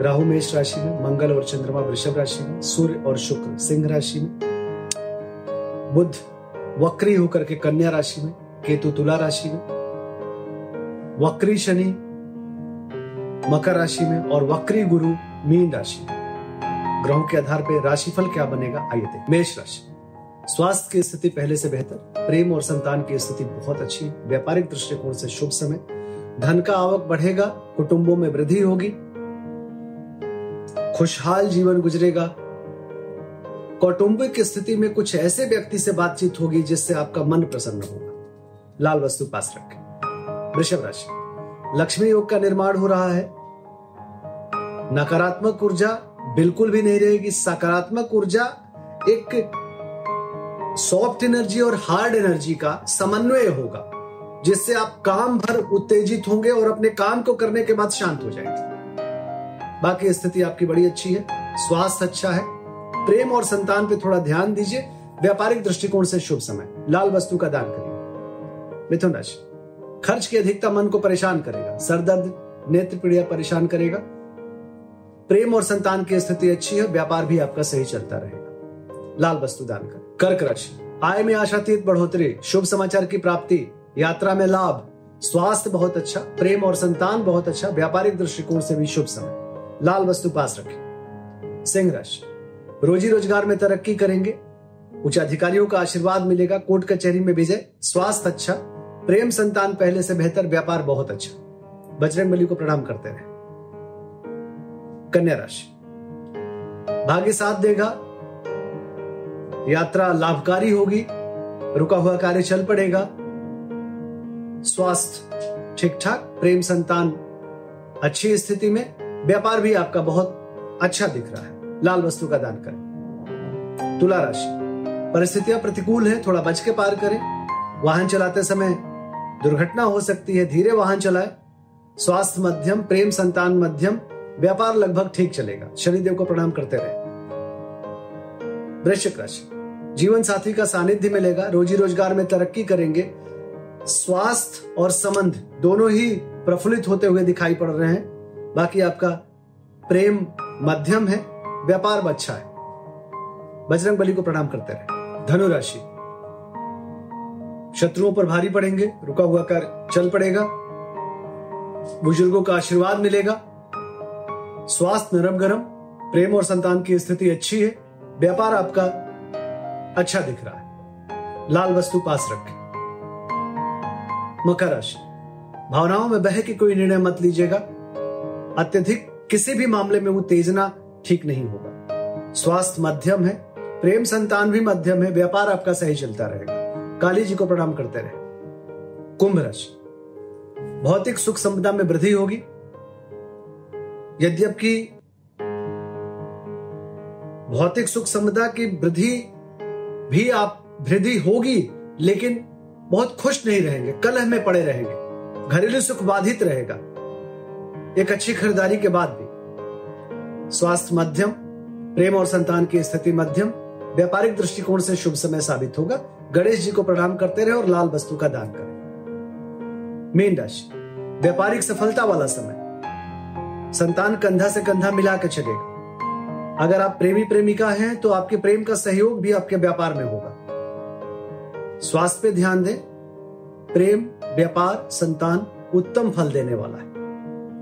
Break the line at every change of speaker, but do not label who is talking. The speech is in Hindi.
राहु मेष राशि में, मंगल और चंद्रमा वृषभ राशि में, सूर्य और शुक्र सिंह राशि में, बुध वक्री होकर के कन्या राशि में, केतु तुला राशि में, वक्री शनि मकर राशि में और वक्री गुरु मीन राशि में। ग्रहों के आधार पर राशिफल क्या बनेगा, आइए देखें मेष राशि, स्वास्थ्य की स्थिति पहले से बेहतर, प्रेम और संतान की स्थिति बहुत अच्छी, व्यापारिक दृष्टिकोण से शुभ समय, धन का आवक बढ़ेगा, कुटुंबों में वृद्धि होगी खुशहाल जीवन गुजरेगा। कौटुंबिक स्थिति में कुछ ऐसे व्यक्ति से बातचीत होगी जिससे आपका मन प्रसन्न होगा। लाल वस्तु पास रखें। वृषभ राशि। लक्ष्मी योग का निर्माण हो रहा है। नकारात्मक ऊर्जा बिल्कुल भी नहीं रहेगी। सकारात्मक ऊर्जा एक सॉफ्ट एनर्जी और हार्ड एनर्जी का समन्वय होगा, जिससे आप काम भर उत्तेजित होंगे और अपने काम को करने के बाद शांत हो जाएँगे। बाकी स्थिति आपकी बड़ी अच्छी है, स्वास्थ्य अच्छा है। प्रेम और संतान पे थोड़ा ध्यान दीजिए, व्यापारिक दृष्टिकोण से शुभ समय। लाल वस्तु का दान करिए। मिथुन राशि, खर्च की अधिकता मन को परेशान करेगा सरदर्द नेत्र पीड़िया परेशान करेगा। प्रेम और संतान की स्थिति अच्छी है, व्यापार भी आपका सही चलता रहेगा। लाल वस्तु दान करें कर्क राशि, आय में आशातीत बढ़ोतरी, शुभ समाचार की प्राप्ति, यात्रा में लाभ, स्वास्थ्य बहुत अच्छा प्रेम और संतान बहुत अच्छा व्यापारिक दृष्टिकोण से भी शुभ समय। लाल वस्तु पास रखें। सिंह राशि। रोजी रोज़गार में तरक्की करेंगे। उच्च अधिकारियों का आशीर्वाद मिलेगा। कोर्ट कचहरी में विजय। स्वास्थ्य अच्छा। प्रेम संतान पहले से बेहतर। व्यापार बहुत अच्छा। बजरंग बली को प्रणाम करते रहे। कन्या राशि। भाग्य साथ देगा। यात्रा लाभकारी होगी। रुका हुआ कार्य चल पड़ेगा। स्वास्थ्य ठीक ठाक प्रेम संतान अच्छी स्थिति में। व्यापार भी आपका बहुत अच्छा दिख रहा है। लाल वस्तु का दान करें। तुला राशि। परिस्थितियाँ प्रतिकूल है, थोड़ा बच के पार करें। वाहन चलाते समय दुर्घटना हो सकती है, धीरे वाहन चलाए। स्वास्थ्य मध्यम, प्रेम संतान मध्यम, व्यापार लगभग ठीक चलेगा। शनिदेव को प्रणाम करते रहे। वृश्चिक राशि। जीवन साथी का सानिध्य मिलेगा, रोजी रोज़गार में तरक्की करेंगे। स्वास्थ्य और संबंध दोनों ही प्रफुल्लित होते हुए दिखाई पड़ रहे हैं। बाकी आपका प्रेम मध्यम है, व्यापार अच्छा है। बजरंग बली को प्रणाम करते रहे। धनुराशि। शत्रुओं पर भारी पड़ेंगे, रुका हुआ कर चल पड़ेगा। बुज़ुर्गों का आशीर्वाद मिलेगा। स्वास्थ्य नरम गरम प्रेम और संतान की स्थिति अच्छी है, व्यापार आपका अच्छा दिख रहा है। लाल वस्तु पास रखें। मकर राशि। भावनाओं में बह के कोई निर्णय मत लीजिएगा। अत्यधिक किसी भी मामले में उत्तेजना ठीक नहीं होगा। स्वास्थ्य मध्यम है, प्रेम संतान भी मध्यम है, व्यापार आपका सही चलता रहेगा। काली जी को प्रणाम करते रहे। कुंभ राशि। भौतिक सुख संपदा में वृद्धि होगी। यद्यपि भौतिक सुख संपदा की वृद्धि भी आप वृद्धि होगी, लेकिन बहुत खुश नहीं रहेंगे, कलह में पड़े रहेंगे। घरेलू सुख बाधित रहेगा। एक अच्छी खरीदारी के बाद भी। स्वास्थ्य मध्यम, प्रेम और संतान की स्थिति मध्यम, व्यापारिक दृष्टिकोण से शुभ समय साबित होगा। गणेश जी को प्रणाम करते रहे और लाल वस्तु का दान करें। मीन राशि, व्यापारिक सफलता वाला समय। संतान कंधा से कंधा मिला के चलेगा। अगर आप प्रेमी प्रेमिका हैं तो आपके प्रेम का सहयोग भी आपके व्यापार में होगा। स्वास्थ्य पे ध्यान दें। प्रेम, व्यापार, संतान उत्तम फल देने वाला है।